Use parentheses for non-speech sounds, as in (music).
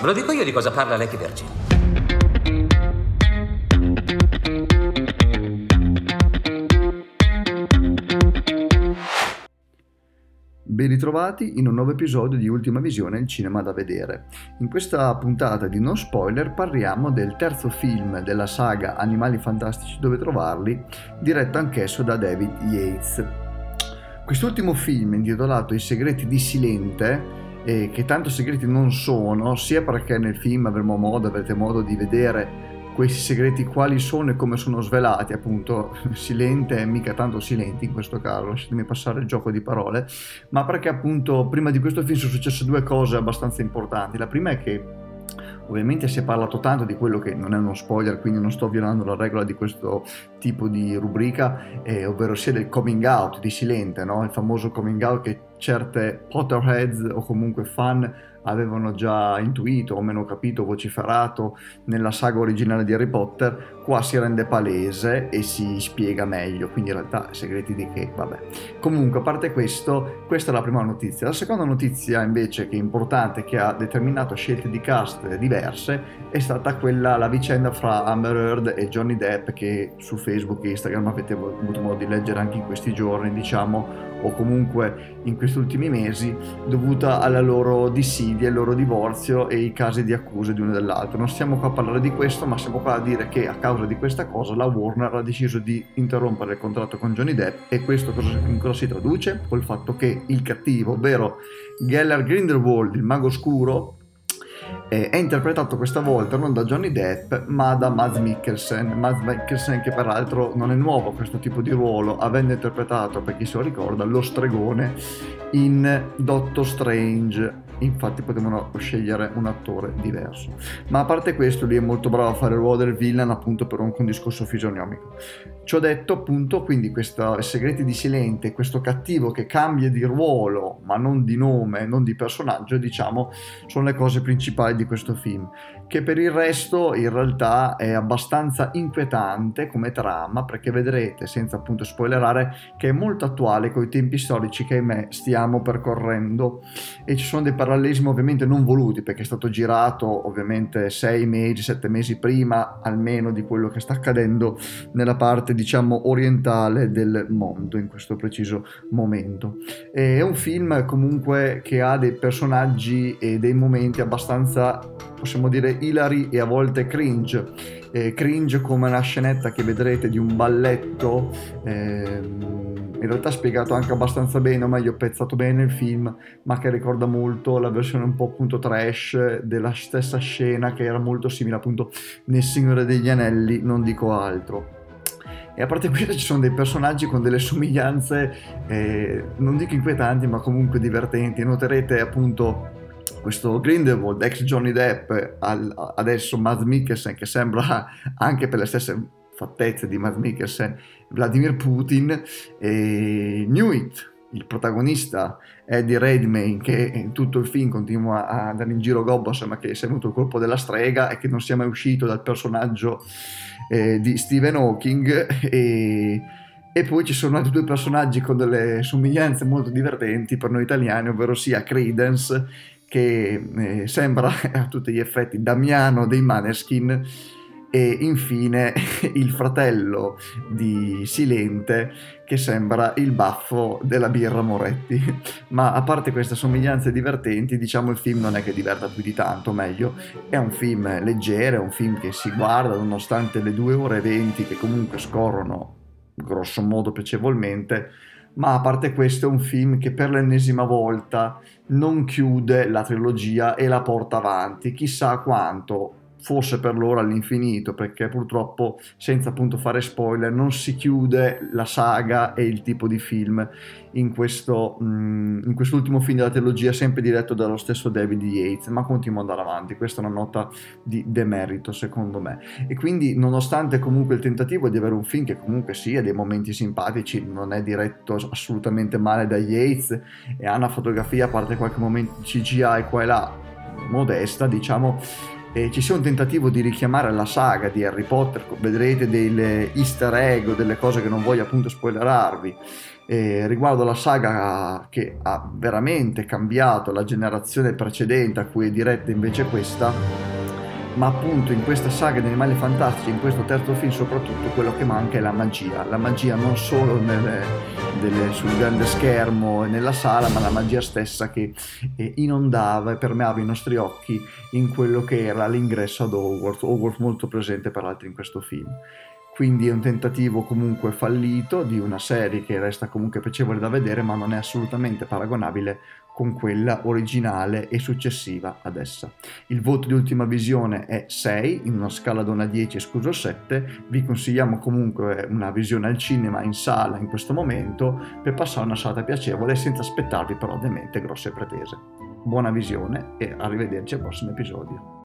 Ve lo dico io di cosa parla Lecky Virgin. Ben ritrovati in un nuovo episodio di Ultima Visione, il cinema da vedere. In questa puntata di No Spoiler parliamo del terzo film della saga Animali Fantastici dove trovarli, diretto anch'esso da David Yates. Quest'ultimo film, intitolato I segreti di Silente, eh, che tanto segreti non sono, sia perché nel film avremo modo, avrete modo di vedere questi segreti quali sono e come sono svelati, appunto, (laughs) silente mica tanto silenti in questo caso, lasciatemi passare il gioco di parole, ma perché appunto prima di questo film sono successe due cose abbastanza importanti. La prima è che Ovviamente si è parlato tanto di quello che non è uno spoiler, quindi non sto violando la regola di questo tipo di rubrica, eh, ovvero sia del coming out di Silente, no? il famoso coming out che certe Potterheads o comunque fan avevano già intuito o meno capito, vociferato nella saga originale di Harry Potter, qua si rende palese e si spiega meglio, quindi in realtà segreti di che, vabbè. Comunque, a parte questo, questa è la prima notizia. La seconda notizia invece che è importante, che ha determinato scelte di cast diverse, è stata quella, la vicenda fra Amber Heard e Johnny Depp che su Facebook e Instagram avete avuto modo di leggere anche in questi giorni, diciamo, o comunque in questi ultimi mesi, dovuta alla loro dissidia, il loro divorzio e i casi di accuse di uno e dell'altro. Non stiamo qua a parlare di questo, ma siamo qua a dire che a causa di questa cosa la Warner ha deciso di interrompere il contratto con Johnny Depp e questo cosa, in cosa si traduce? Col fatto che il cattivo, ovvero Geller Grindelwald, il mago oscuro, eh, è interpretato questa volta non da Johnny Depp ma da Mads Mikkelsen. Mads Mikkelsen che peraltro non è nuovo a questo tipo di ruolo, avendo interpretato, per chi se lo ricorda, lo stregone in Doctor Strange infatti potevano scegliere un attore diverso. Ma a parte questo, lui è molto bravo a fare il ruolo del villain appunto per un, discorso fisionomico. Ciò detto, appunto, quindi questi segreti di Silente, questo cattivo che cambia di ruolo, ma non di nome, non di personaggio, diciamo, sono le cose principali di questo film, che per il resto in realtà è abbastanza inquietante come trama, perché vedrete, senza appunto spoilerare, che è molto attuale con i tempi storici che ahimè stiamo percorrendo e ci sono dei parallelismi ovviamente non voluti, perché è stato girato ovviamente sei mesi, sette mesi prima almeno di quello che sta accadendo nella parte diciamo orientale del mondo in questo preciso momento. È un film comunque che ha dei personaggi e dei momenti abbastanza possiamo dire hilary e a volte cringe. Eh, cringe come una scenetta che vedrete di un balletto, eh, in realtà spiegato anche abbastanza bene, o meglio pezzato bene il film, ma che ricorda molto la versione un po' appunto trash della stessa scena che era molto simile appunto nel Signore degli Anelli, non dico altro. E a parte questo ci sono dei personaggi con delle somiglianze, eh, non dico inquietanti, ma comunque divertenti. Noterete appunto questo Grindelwald, ex Johnny Depp, al, adesso Mads Mikkelsen, che sembra (laughs) anche per le stesse fattezze di Mads Mikkelsen, Vladimir Putin, e Newit, il protagonista Eddie Redmayne che in tutto il film continua a andare in giro gobbo sembra che sia venuto il colpo della strega e che non sia mai uscito dal personaggio eh, di Stephen Hawking. (laughs) E, e, poi ci sono altri due personaggi con delle somiglianze molto divertenti per noi italiani, ovvero sia Credence che eh, sembra (laughs) a tutti gli effetti Damiano dei Maneskin e infine (laughs) il fratello di Silente che sembra il baffo della birra Moretti. (laughs) Ma a parte queste somiglianze divertenti, diciamo il film non è che diverta più di tanto, meglio, è un film leggero, è un film che si guarda nonostante le 2 ore e 20 che comunque scorrono grosso modo piacevolmente, ma a parte questo è un film che per l'ennesima volta non chiude la trilogia e la porta avanti, chissà quanto, forse per loro all'infinito, perché purtroppo, senza appunto fare spoiler, non si chiude la saga e il tipo di film in, questo, mm, in quest'ultimo film della trilogia, sempre diretto dallo stesso David Yates, ma continua ad andare avanti. Questa è una nota di demerito, secondo me. E quindi, nonostante comunque il tentativo di avere un film che comunque sia dei momenti simpatici, non è diretto assolutamente male da Yates e ha una fotografia, a parte qualche momento CGI qua e là, modesta, diciamo eh, ci sia un tentativo di richiamare la saga di Harry Potter, vedrete delle easter egg o delle cose che non voglio appunto spoilerarvi, eh, riguardo la saga che ha veramente cambiato la generazione precedente a cui è diretta invece questa, ma appunto in questa saga di animali fantastici, in questo terzo film soprattutto, quello che manca è la magia, la magia non solo nelle, delle, sul grande schermo e nella sala, ma la magia stessa che eh, inondava e permeava i nostri occhi in quello che era l'ingresso ad Hogwarts, Hogwarts molto presente peraltro in questo film quindi è un tentativo comunque fallito di una serie che resta comunque piacevole da vedere ma non è assolutamente paragonabile con quella originale e successiva ad essa. Il voto di ultima visione è 6 in una scala da 1 a 10 escluso 7, vi consigliamo comunque una visione al cinema in sala in questo momento per passare una serata piacevole senza aspettarvi però ovviamente grosse pretese. Buona visione e arrivederci al prossimo episodio.